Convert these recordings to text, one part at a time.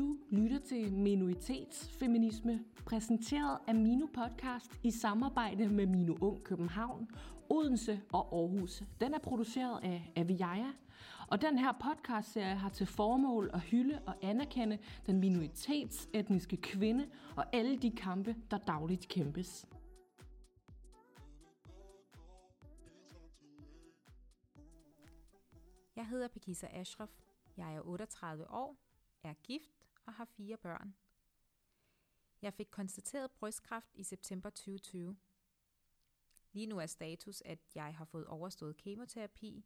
Du lytter til Minoritetsfeminisme, præsenteret af Mino Podcast i samarbejde med Mino Ung København, Odense og Aarhus. Den er produceret af Aviaja, og den her podcastserie har til formål at hylde og anerkende den minoritetsetniske kvinde og alle de kampe, der dagligt kæmpes. Jeg hedder Pekisa Ashraf. Jeg er 38 år, er gift og har fire børn. Jeg fik konstateret brystkræft i september 2020. Lige nu er status, at jeg har fået overstået kemoterapi,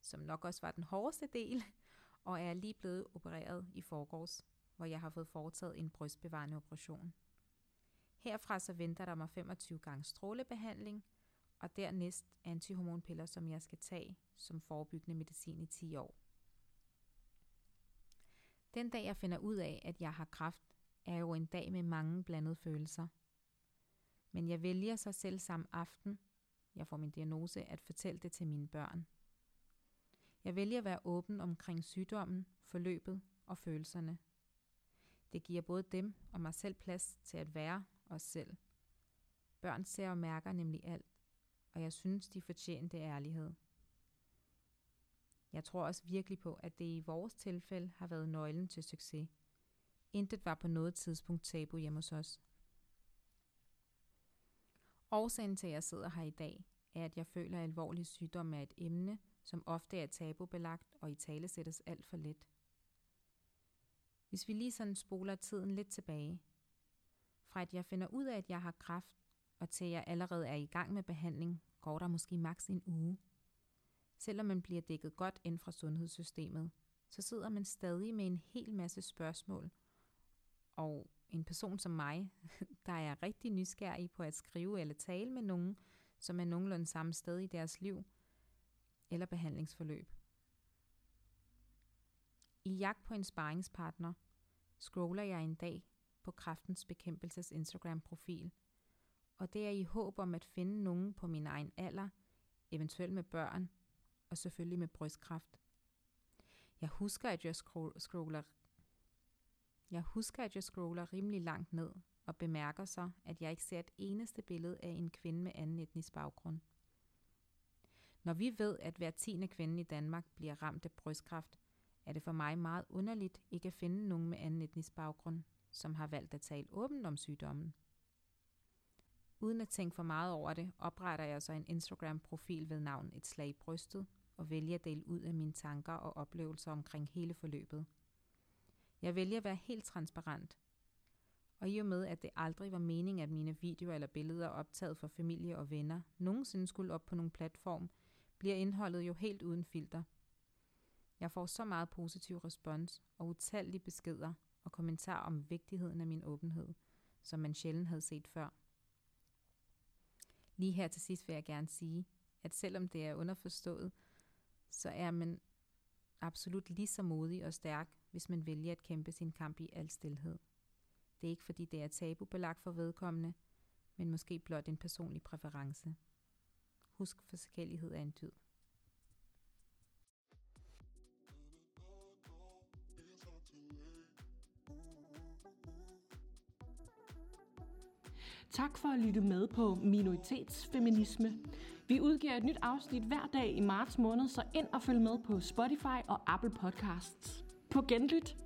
som nok også var den hårdeste del, og er lige blevet opereret i forgårs, hvor jeg har fået foretaget en brystbevarende operation. Herfra så venter der mig 25 gange strålebehandling, og dernæst antihormonpiller, som jeg skal tage som forebyggende medicin i 10 år. Den dag jeg finder ud af, at jeg har kræft, er jo en dag med mange blandede følelser. Men jeg vælger så selv samme aften, jeg får min diagnose, at fortælle det til mine børn. Jeg vælger at være åben omkring sygdommen, forløbet og følelserne. Det giver både dem og mig selv plads til at være os selv. Børn ser og mærker nemlig alt, og jeg synes, de fortjener det ærlighed. Jeg tror også virkelig på, at det i vores tilfælde har været nøglen til succes. Intet var på noget tidspunkt tabu hjemme hos os. Årsagen til, at jeg sidder her i dag, er, at jeg føler, at alvorlig sygdom er et emne, som ofte er tabubelagt og i tale sættes alt for let. Hvis vi lige sådan spoler tiden lidt tilbage, fra at jeg finder ud af, at jeg har kræft, og til jeg allerede er i gang med behandling, går der måske maks en uge. Selvom man bliver dækket godt ind fra sundhedssystemet, så sidder man stadig med en hel masse spørgsmål. Og en person som mig, der er rigtig nysgerrig på at skrive eller tale med nogen, som er nogenlunde samme sted i deres liv eller behandlingsforløb. I jagt på en sparringspartner scroller jeg en dag på Kraftens Bekæmpelses Instagram-profil, og det er i håb om at finde nogen på min egen alder, eventuelt med børn, og selvfølgelig med brystkræft. Jeg husker, at jeg scroller jeg husker, at jeg scroller rimelig langt ned og bemærker så, at jeg ikke ser et eneste billede af en kvinde med anden etnisk baggrund. Når vi ved, at hver tiende kvinde i Danmark bliver ramt af brystkræft, er det for mig meget underligt ikke at finde nogen med anden etnisk baggrund, som har valgt at tale åbent om sygdommen. Uden at tænke for meget over det, opretter jeg så en Instagram-profil ved navn Et slag i brystet, og vælger at dele ud af mine tanker og oplevelser omkring hele forløbet. Jeg vælger at være helt transparent. Og i og med, at det aldrig var meningen, at mine videoer eller billeder optaget for familie og venner nogensinde skulle op på nogen platform, bliver indholdet jo helt uden filter. Jeg får så meget positiv respons og utallige beskeder og kommentarer om vigtigheden af min åbenhed, som man sjældent havde set før. Lige her til sidst vil jeg gerne sige, at selvom det er underforstået, så er man absolut lige så modig og stærk, hvis man vælger at kæmpe sin kamp i al stillhed. Det er ikke fordi det er tabubelagt for vedkommende, men måske blot en personlig præference. Husk, forskellighed er en dyd. Tak for at lytte med på Minoritetsfeminisme. Vi udgiver et nyt afsnit hver dag i marts måned, så ind og følg med på Spotify og Apple Podcasts. På genlyt!